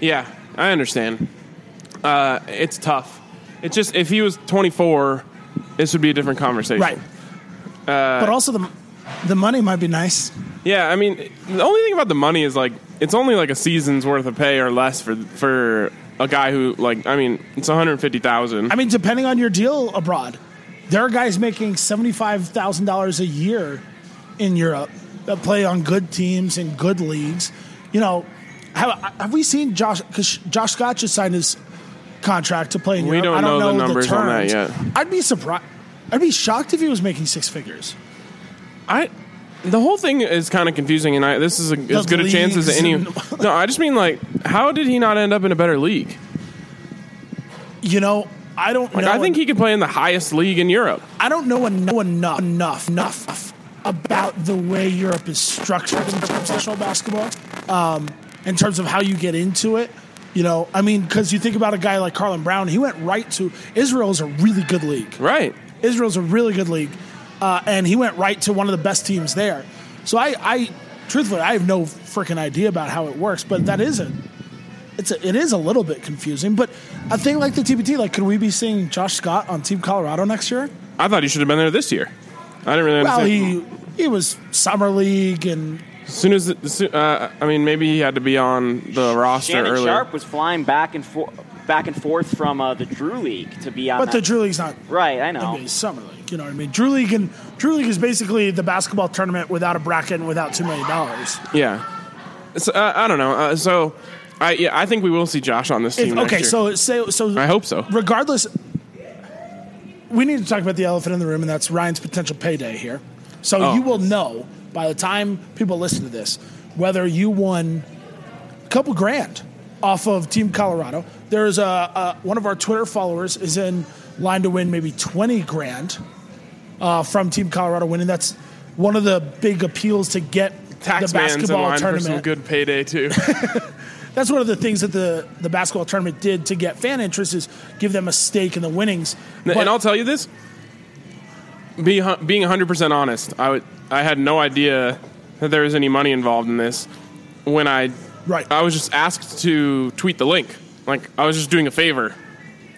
Yeah, I understand. Uh, it's tough. It's just if he was 24, this would be a different conversation. Right. but also the the money might be nice. Yeah, I mean, the only thing about the money is like it's only like a season's worth of pay or less for for a guy who like I mean it's 150,000. I mean, depending on your deal abroad, there are guys making seventy five thousand dollars a year in Europe that play on good teams in good leagues. You know, have, have we seen Josh? Because Josh Scott just signed his contract to play in We Europe. don't I don't know the know, numbers on that yet. I'd be surprised. I'd be shocked if he was making six figures. I the whole thing is kind of confusing, and I this is a, as good a chance as any. *laughs* no, I just mean like, how did he not end up in a better league? You know, I don't Like, know. I think he could play in the highest league in Europe. I don't know enough, enough, enough, enough about the way Europe is structured in professional basketball, um, in terms of how you get into it. You know, I mean, because you think about a guy like Carlon Brown, he went right to Israel's a really good league. Right. Israel's a really good league, uh, and he went right to one of the best teams there. So I, I truthfully, I have no freaking idea about how it works, but that is a, it's a, it is a little bit confusing. But a thing like the TBT, like, could we be seeing Josh Scott on Team Colorado next year? I thought he should have been there this year. I didn't really Well, understand. he he was summer league and as soon as, the- uh, I mean, maybe he had to be on the roster Shannon earlier. Sharp was flying back and forth, back and forth from uh, the Drew League to be on. but the Drew League's not right, I know. NBA summer league. You know what I mean? Drew League and Drew League is basically the basketball tournament without a bracket and without two million dollars. Yeah. So, uh, I don't know. Uh, so, I yeah, I think we will see Josh on this team. next Okay, year. so say so. I hope so. Regardless, we need to talk about the elephant in the room, and that's Ryan's potential payday here. So Oh. you will know by the time people listen to this whether you won a couple grand off of Team Colorado. There's a, a one of our Twitter followers is in line to win maybe twenty grand uh, from Team Colorado winning. That's one of the big appeals to get the Taxman's in basketball line for tournament some good payday too. *laughs* that's one of the things that the, the basketball tournament did to get fan interest is give them a stake in the winnings. But- and I'll tell you this: be, being 100 percent honest, I would I had no idea that there was any money involved in this when I Right. I was just asked to tweet the link. Like I was just doing a favor.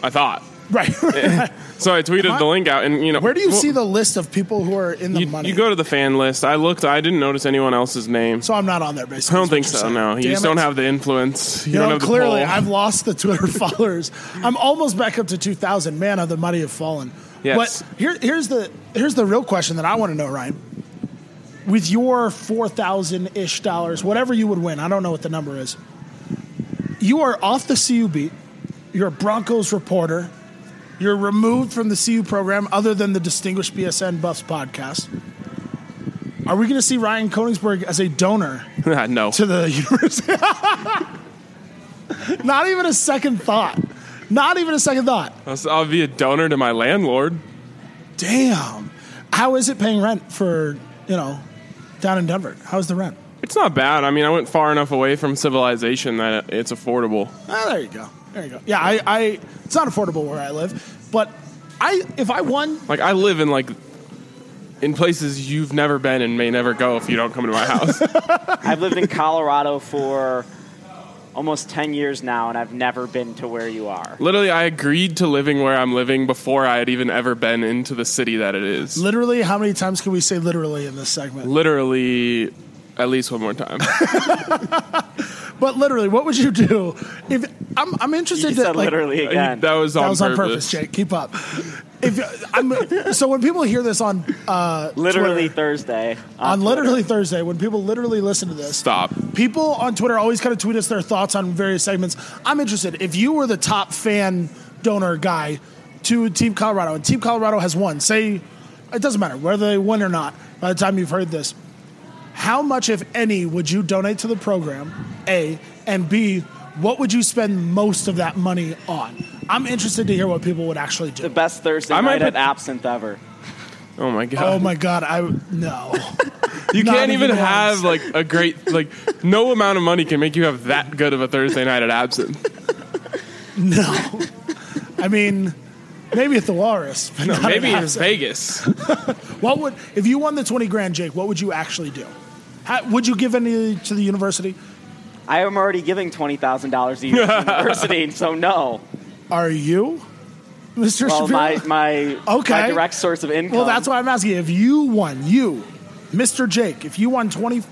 I thought. right. *laughs* So I tweeted the link out, and you know, Where do you well, see the list of people who are in the You, money? you go to the fan list. I looked. I didn't notice anyone else's name. so I'm not on there, basically. I don't think so. saying. No, you just it. don't have the influence. You, You don't know, clearly. I've lost the Twitter *laughs* followers. I'm almost back up to 2,000. Man, how the money have fallen. Yes. But here, here's the here's the real question that I want to know, Ryan. With your four thousand ish dollars, whatever you would win, I don't know what the number is. You are off the CU beat. You're a Broncos reporter. You're removed from the CU program, other than the Distinguished BSN Buffs podcast. Are we going to see Ryan Koenigsberg as a donor *laughs* uh, no. to the university. *laughs* Not even a second thought. Not even a second thought. I'll be a donor to my landlord. Damn. How is it paying rent for, you know, down in Denver? How's the rent? It's not bad. I mean, I went far enough away from civilization that it's affordable. Ah, there you go. There you go. Yeah, I, I it's not affordable where I live, but I if I won Like I live in like in places you've never been and may never go if you don't come to my house. *laughs* I've lived in Colorado for almost 10 years now, and I've never been to where you are. Literally, I agreed to living where I'm living before I had even ever been into the city that it is. literally how many times can we say literally in this segment? Literally, at least one more time. *laughs* But literally, what would you do if I'm I'm interested just to said like, literally again. that was on that was on purpose. purpose, Jake. Keep up. If I'm so when people hear this on uh, literally Twitter- Thursday. on Twitter. literally Thursday, when people literally listen to this, Stop. people on Twitter always kind of tweet us their thoughts on various segments. I'm interested. If you were the top fan donor guy to Team Colorado, and Team Colorado has won, say it doesn't matter whether they win or not. By the time you've heard this, how much, if any, would you donate to the program? A and B. What would you spend most of that money on? I'm interested to hear what people would actually do. The best Thursday I might night at Absinthe ever. Oh my god. Oh my god, I no. *laughs* You Not can't even even have like a great like no amount of money can make you have that good of a Thursday night at absinthe. *laughs* No. I mean, maybe at the Walrus. But not Maybe at it. Vegas. *laughs* What would if you won the twenty grand, Jake? What would you actually do? How, would you give any to the university? I am already giving twenty thousand dollars a year to the *laughs* university, so no. Are you, Mr. Well, Shapiro? my my Okay. my direct source of income. well, that's why I'm asking. If you won, you, Mr. Jake, if you won twenty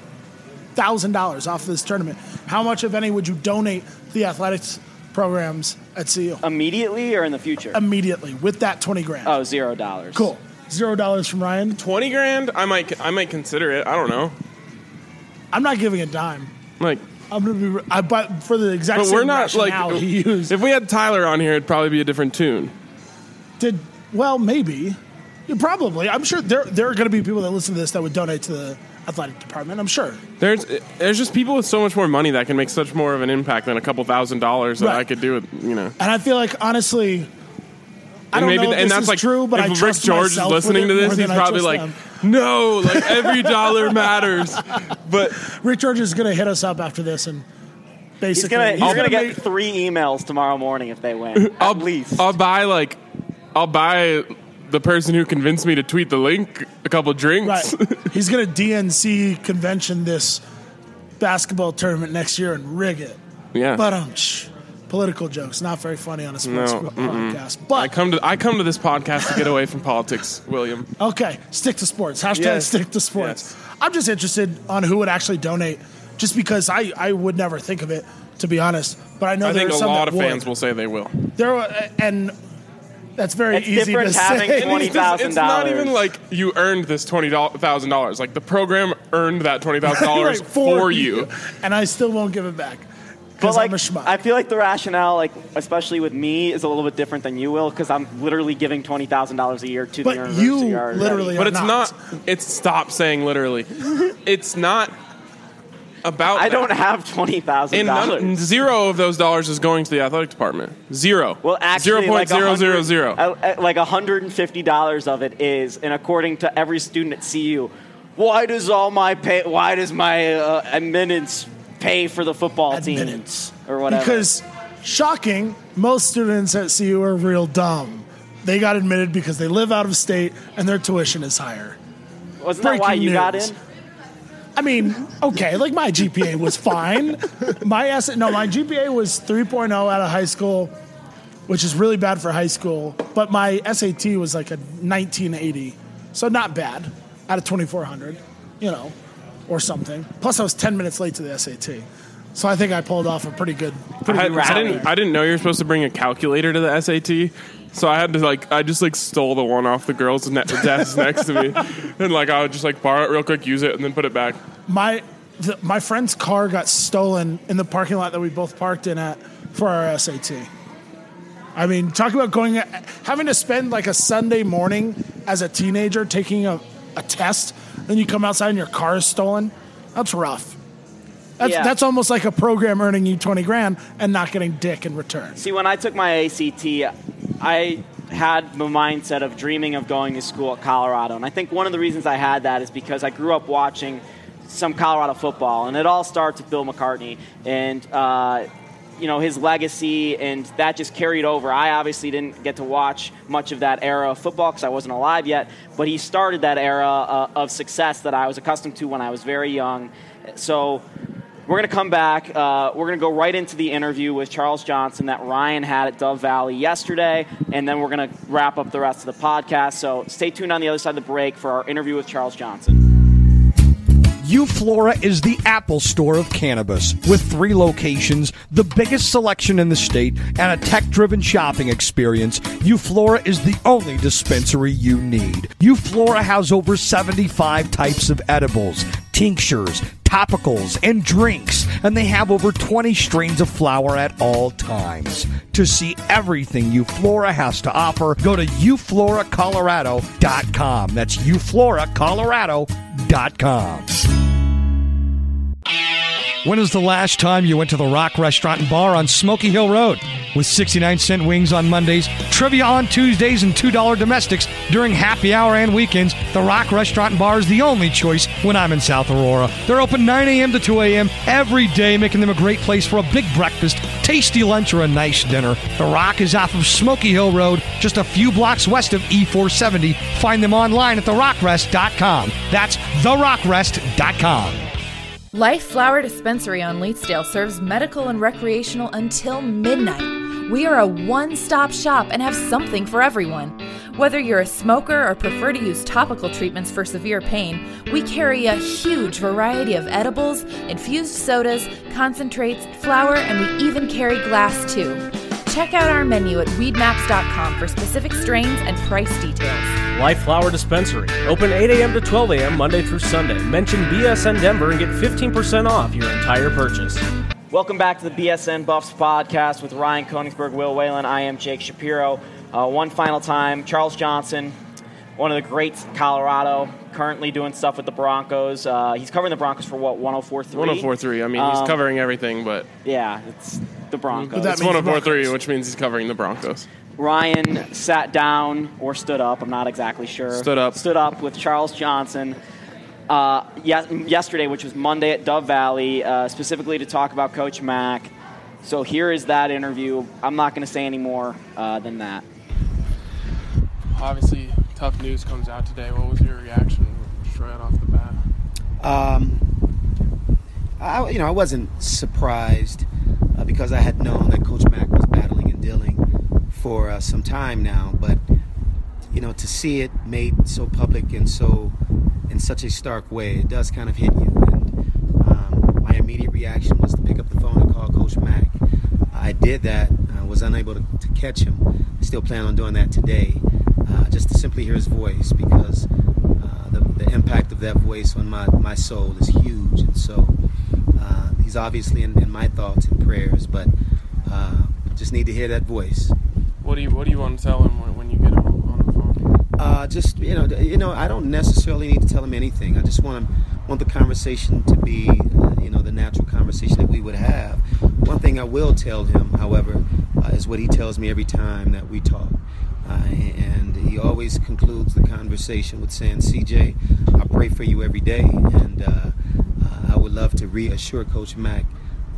thousand dollars off this tournament, how much, if any, would you donate to the athletics programs at CU immediately or in the future. immediately with that twenty grand? oh, zero dollars. Cool. Zero dollars from Ryan. Twenty grand? I might I might consider it. I don't know. I'm not giving a dime. Like I'm gonna be. I, but for the exact but same we're not like rationale he used. if we had Tyler on here it'd probably be a different tune. Did well, maybe. Yeah, probably. I'm sure there there are going to be people that listen to this that would donate to the athletic department. I'm sure. There's there's just people with so much more money that can make such more of an impact than a couple thousand dollars that Right. I could do with you know. And I feel like honestly, I don't maybe know if and this that's is like true, but if I Rick George is listening to this, he's probably like, them. no, like every dollar matters. *laughs* But Rick George is going to hit us up after this and He's basically gonna he's he's gonna gonna get three emails tomorrow morning if they win. *laughs* At I'll, least. I'll buy like I'll buy the person who convinced me to tweet the link a couple drinks. Right. *laughs* He's going to DNC convention this basketball tournament next year and rig it. yeah. But um, shh, political jokes not very funny on a sports No, podcast. I But come to I come to this podcast to get away from politics, William. okay, stick to sports. Hashtag Yes. stick to sports. Yes. I'm just interested on who would actually donate, just because I I would never think of it to be honest. But I know I there think a lot of fans will say they will. There are, and that's very It's easy different to having say. twenty- It's just- It's not even like you earned this twenty thousand dollars. Like the program earned that twenty thousand *laughs* dollars Right, for you. and I still won't give it back But like, I'm a schmuck. I feel like the rationale, like especially with me, is a little bit different than you will because I'm literally giving twenty thousand dollars a year to But the university. you already. literally But it's not. not. It's stop saying literally. *laughs* It's not about. I that. don't have twenty thousand And none, dollars. zero of those dollars is going to the athletic department. Zero. Well, actually, zero point like zero zero 100 zero. uh, uh, like hundred and fifty dollars of it is, and according to every student at CU, why does all my pay? Why does my uh, admittance pay for the football team Admittance. or whatever? Because shocking, most students at CU are real dumb. They got admitted because they live out of state and their tuition is higher. wasn't that why breaking you got in? I mean, okay, like my GPA was fine. My S no, my GPA was 3.0 out of high school, which is really bad for high school. But my SAT was like a 1980, so not bad out of 2400, you know, or something. Plus, I was 10 minutes late to the SAT, so I think I pulled off a pretty good, I, pretty had, good I didn't. I didn't know you were supposed to bring a calculator to the SAT. So I had to like, I just like stole the one off the girl's ne- desk next to me, and like I would just like borrow it real quick, use it, and then put it back. my the, my friend's car got stolen in the parking lot that we both parked in at for our SAT. I mean, talk about going having to spend like a Sunday morning as a teenager taking a, a test, then you come outside and your car is stolen. That's rough. That's, Yeah. that's almost like a program earning you 20 grand and not getting dick in return. See, when I took my ACT, I had the mindset of dreaming of going to school at Colorado. And I think one of the reasons I had that is because I grew up watching some Colorado football. And it all starts with Bill McCartney and, uh, you know, his legacy. And that just carried over. I obviously didn't get to watch much of that era of football because I wasn't alive yet. But he started that era uh, of success that I was accustomed to when I was very young. So we're going to come back. Uh, we're going to go right into the interview with Charles Johnson that Ryan had at Dove Valley yesterday, and then we're going to wrap up the rest of the podcast. So stay tuned on the other side of the break for our interview with Charles Johnson. Euflora is the Apple store of cannabis with three locations, the biggest selection in the state, and a tech driven shopping experience. Euflora is the only dispensary you need. Euflora has over 75 types of edibles, tinctures, topicals, and drinks, and they have over 20 strains of flower at all times. To see everything Euflora has to offer, go to eufloracolorado.com. That's eufloracolorado.com. When was the last time you went to the Rock Restaurant and Bar on Smoky Hill Road? With 69 cent wings on Mondays, trivia on Tuesdays, and $2 domestics during happy hour and weekends, the Rock Restaurant and Bar is the only choice when I'm in South Aurora. They're open 9 a.m. to 2 a.m. every day, making them a great place for a big breakfast, tasty lunch, or a nice dinner. The Rock is off of Smoky Hill Road, just a few blocks west of E470. Find them online at therockrest.com. That's therockrest.com. Life Flower Dispensary on Leetsdale serves medical and recreational until midnight. We are a one stop shop and have something for everyone. Whether you're a smoker or prefer to use topical treatments for severe pain, we carry a huge variety of edibles, infused sodas, concentrates, flour, and we even carry glass too. Check out our menu at weedmaps.com for specific strains and price details. Life Flower Dispensary. Open 8 a.m. to 12 a.m. Monday through Sunday. Mention BSN Denver and get 15% off your entire purchase. Welcome back to the BSN Buffs podcast with Ryan Koenigsberg, Will Whalen. I am Jake Shapiro. Uh, one final time, Charles Johnson, one of the greats Colorado, currently doing stuff with the Broncos. Uh, he's covering the Broncos for what, 1043? 1043. I mean, he's Um, covering everything, but Yeah, it's the Broncos. But that it's means 1043, Broncos. which means he's covering the Broncos. Ryan sat down or stood up. I'm not exactly sure. Stood up. Stood up with Charles Johnson. Uh, yes, yesterday, which was Monday at Dove Valley, uh, specifically to talk about Coach Mack. So here is that interview. I'm not going to say any more uh, than that. Obviously, tough news comes out today. What was your reaction just right off the bat? Um, I, you know, I wasn't surprised uh, because I had known that Coach Mack was battling and dealing for uh, some time now. But you know, to see it made so public and so in such a stark way, it does kind of hit you. And um, my immediate reaction was to pick up the phone and call Coach Mack. I did that. I was unable to, to catch him. I still plan on doing that today, uh, just to simply hear his voice because uh, the, the impact of that voice on my, my soul is huge. And so uh, he's obviously in, in my thoughts and prayers, but uh, just need to hear that voice. What do you What do you want to tell him when, when you get him on the phone? Uh, just you know, you know, I don't necessarily need to tell him anything. I just want him, want the conversation to be, uh, you know, the natural conversation that we would have. One thing I will tell him, however, uh, is what he tells me every time that we talk, uh, and he always concludes the conversation with saying, "CJ, I pray for you every day, and uh, uh, I would love to reassure Coach Mack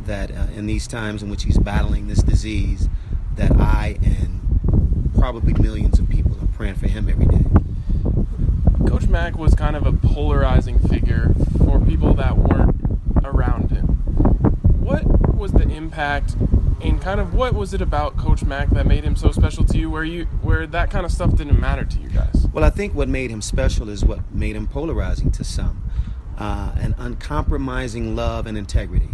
that uh, in these times in which he's battling this disease, that I and probably millions of people are praying for him every day." Coach Mack was kind of a polarizing figure for people that weren't around him. What was the impact and kind of what was it about Coach Mack that made him so special to you where you where that kind of stuff didn't matter to you guys? Well, I think what made him special is what made him polarizing to some uh, an uncompromising love and integrity.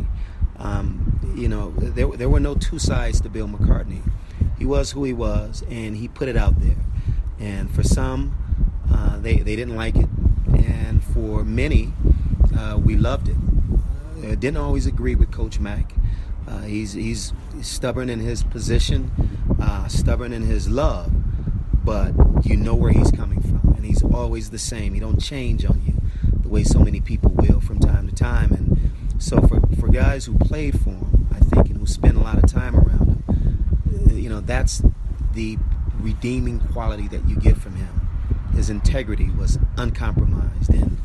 Um, you know, there, there were no two sides to Bill McCartney. He was who he was, and he put it out there. And for some, uh, they, they didn't like it. And for many, uh, we loved it. Uh, didn't always agree with Coach Mack. Uh, he's, he's stubborn in his position, uh, stubborn in his love, but you know where he's coming from, and he's always the same. He don't change on you way so many people will from time to time. And so for, for guys who played for him, I think, and who spend a lot of time around him, you know, that's the redeeming quality that you get from him. His integrity was uncompromised, and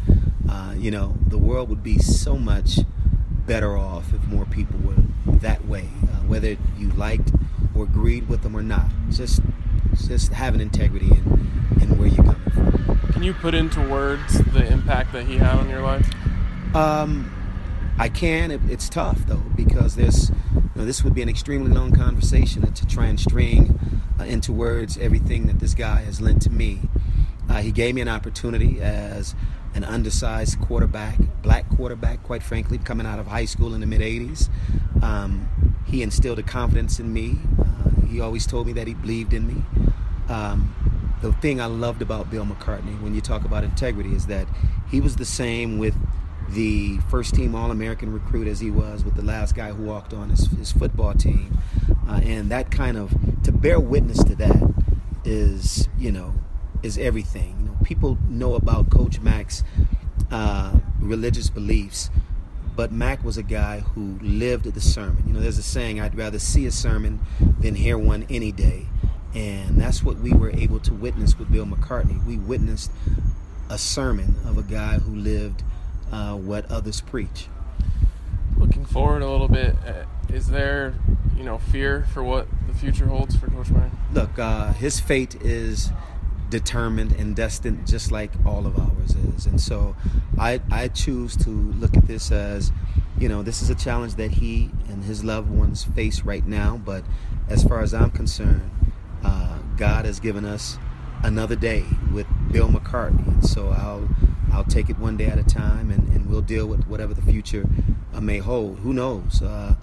uh, you know, the world would be so much better off if more people were that way, uh, whether you liked or agreed with them or not. Just, just having integrity in, in where you're coming from. Can you put into words the impact that he had on your life? Um, I can. It, it's tough though because there's, you know, this would be an extremely long conversation to try and string uh, into words everything that this guy has lent to me. Uh, he gave me an opportunity as an undersized quarterback, black quarterback, quite frankly, coming out of high school in the mid 80s. Um, he instilled a confidence in me. Uh, he always told me that he believed in me. Um, the thing I loved about Bill McCartney, when you talk about integrity, is that he was the same with the first team All American recruit as he was with the last guy who walked on his, his football team. Uh, and that kind of, to bear witness to that is, you know, is everything. You know, people know about Coach Mack's uh, religious beliefs, but Mac was a guy who lived the sermon. You know, there's a saying, I'd rather see a sermon than hear one any day. And that's what we were able to witness with Bill McCartney. We witnessed a sermon of a guy who lived uh, what others preach. Looking forward a little bit, uh, is there, you know, fear for what the future holds for Coach Mack? Look, uh, his fate is determined and destined just like all of ours is. And so I, I choose to look at this as, you know, this is a challenge that he and his loved ones face right now. But as far as I'm concerned, uh, God has given us another day with Bill McCartney. And so I'll, I'll take it one day at a time and, and we'll deal with whatever the future uh, may hold. Who knows? Uh,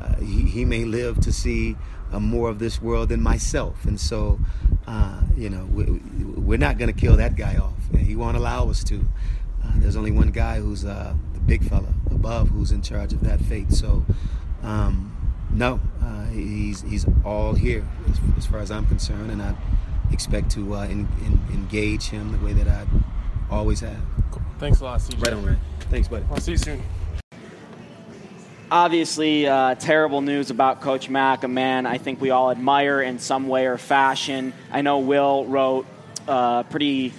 uh, he, he may live to see uh, more of this world than myself. And so, uh, you know, we, we're not going to kill that guy off. He won't allow us to. There's only one guy who's the big fella above who's in charge of that fate. So, um, no, uh, he's he's all here as, as, far as I'm concerned, and I expect to uh, in, in, engage him the way that I always have. Cool. Thanks a lot, CJ. Right on, right. Thanks, buddy. I'll see you soon obviously uh, terrible news about Coach Mack, a man I think we all admire in some way or fashion. I know Will wrote a pretty,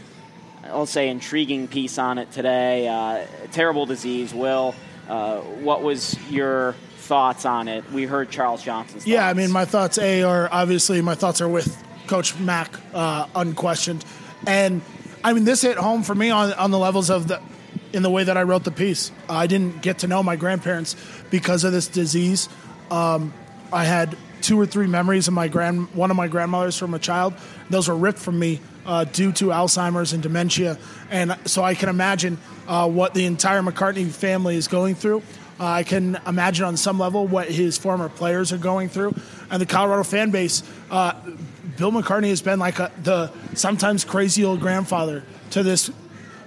I'll say, intriguing piece on it today. Uh, terrible disease. Will, uh, what was your thoughts on it? We heard Charles Johnson's. Yeah, I mean, my thoughts a are obviously my thoughts are with Coach Mack, uh, unquestioned, and I mean this hit home for me on on the levels of the in the way that I wrote the piece. I didn't get to know my grandparents because of this disease. Um, I had two or three memories of my grand one of my grandmothers from a child. Those were ripped from me uh, due to Alzheimer's and dementia, and so I can imagine uh, what the entire McCartney family is going through. Uh, I can imagine on some level what his former players are going through, and the Colorado fan base. Uh, Bill McCartney has been like a, the sometimes crazy old grandfather to this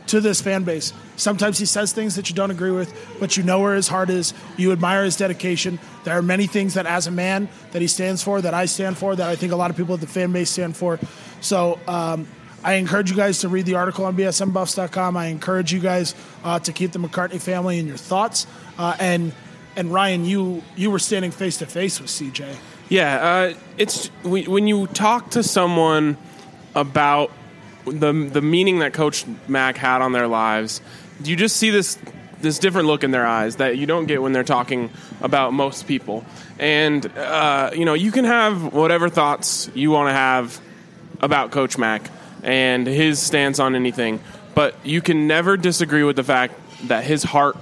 to this fan base. Sometimes he says things that you don't agree with, but you know where his heart is. You admire his dedication. There are many things that, as a man, that he stands for, that I stand for, that I think a lot of people at the fan base stand for. So um, I encourage you guys to read the article on bsnbuffs.com. I encourage you guys uh, to keep the McCartney family in your thoughts. Uh, and and Ryan, you you were standing face to face with CJ. Yeah, uh, it's when you talk to someone about the the meaning that Coach Mack had on their lives you just see this this different look in their eyes that you don't get when they're talking about most people. And uh, you know, you can have whatever thoughts you want to have about Coach Mack and his stance on anything, but you can never disagree with the fact that his heart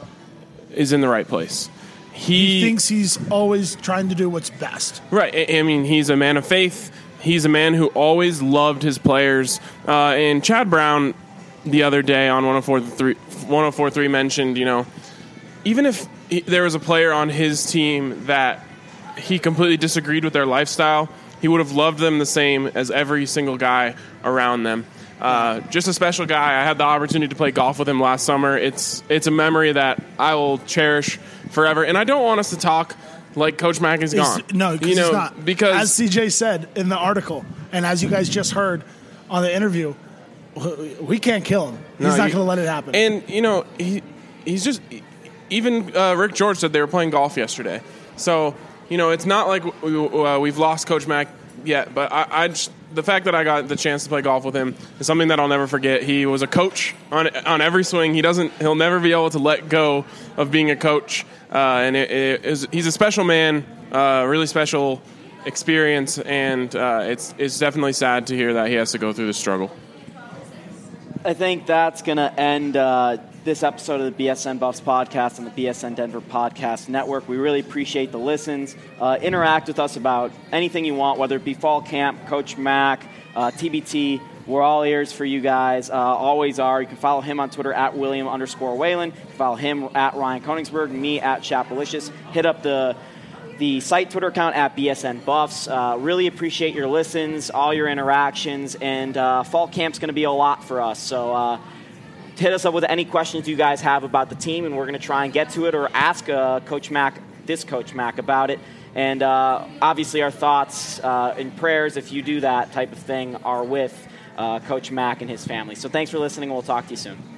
is in the right place. He, he thinks he's always trying to do what's best. Right. I mean, he's a man of faith. He's a man who always loved his players. Uh, and Chad Brown the other day on 104.3, 104.3 mentioned, you know, even if he, there was a player on his team that he completely disagreed with their lifestyle, he would have loved them the same as every single guy around them. Uh, just a special guy. I had the opportunity to play golf with him last summer. It's it's a memory that I will cherish forever. And I don't want us to talk like Coach Mack is gone. no, you know, not. Because as CJ said in the article, and as you guys just heard on the interview, we can't kill him. He's no, not going to let it happen. And you know, he he's just even uh, Rick George said they were playing golf yesterday. So you know, it's not like we, uh, we've lost Coach Mack yet. But I, I just, the fact that I got the chance to play golf with him is something that I'll never forget. He was a coach on on every swing. He doesn't. He'll never be able to let go of being a coach. Uh, and it, it is, he's a special man. Uh, really special experience, and uh, it's it's definitely sad to hear that he has to go through the struggle. I think that's going to end uh, this episode of the BSN Buffs podcast on the BSN Denver Podcast Network. We really appreciate the listens. Uh, interact with us about anything you want, whether it be fall camp, Coach Mack, uh, TBT. We're all ears for you guys. Uh, always are. You can follow him on Twitter at William underscore Whalen. follow him at Ryan Koenigsberg, me at Chapelicious. Hit up the the site Twitter account at BSN Buffs. Uh, really appreciate your listens, all your interactions, and uh, fall camp's going to be a lot for us. So uh, hit us up with any questions you guys have about the team, and we're going to try and get to it or ask uh, Coach Mack, this Coach Mack, about it. And uh, obviously, our thoughts uh, and prayers, if you do that type of thing, are with Coach Mack and his family. So thanks for listening, and we'll talk to you soon.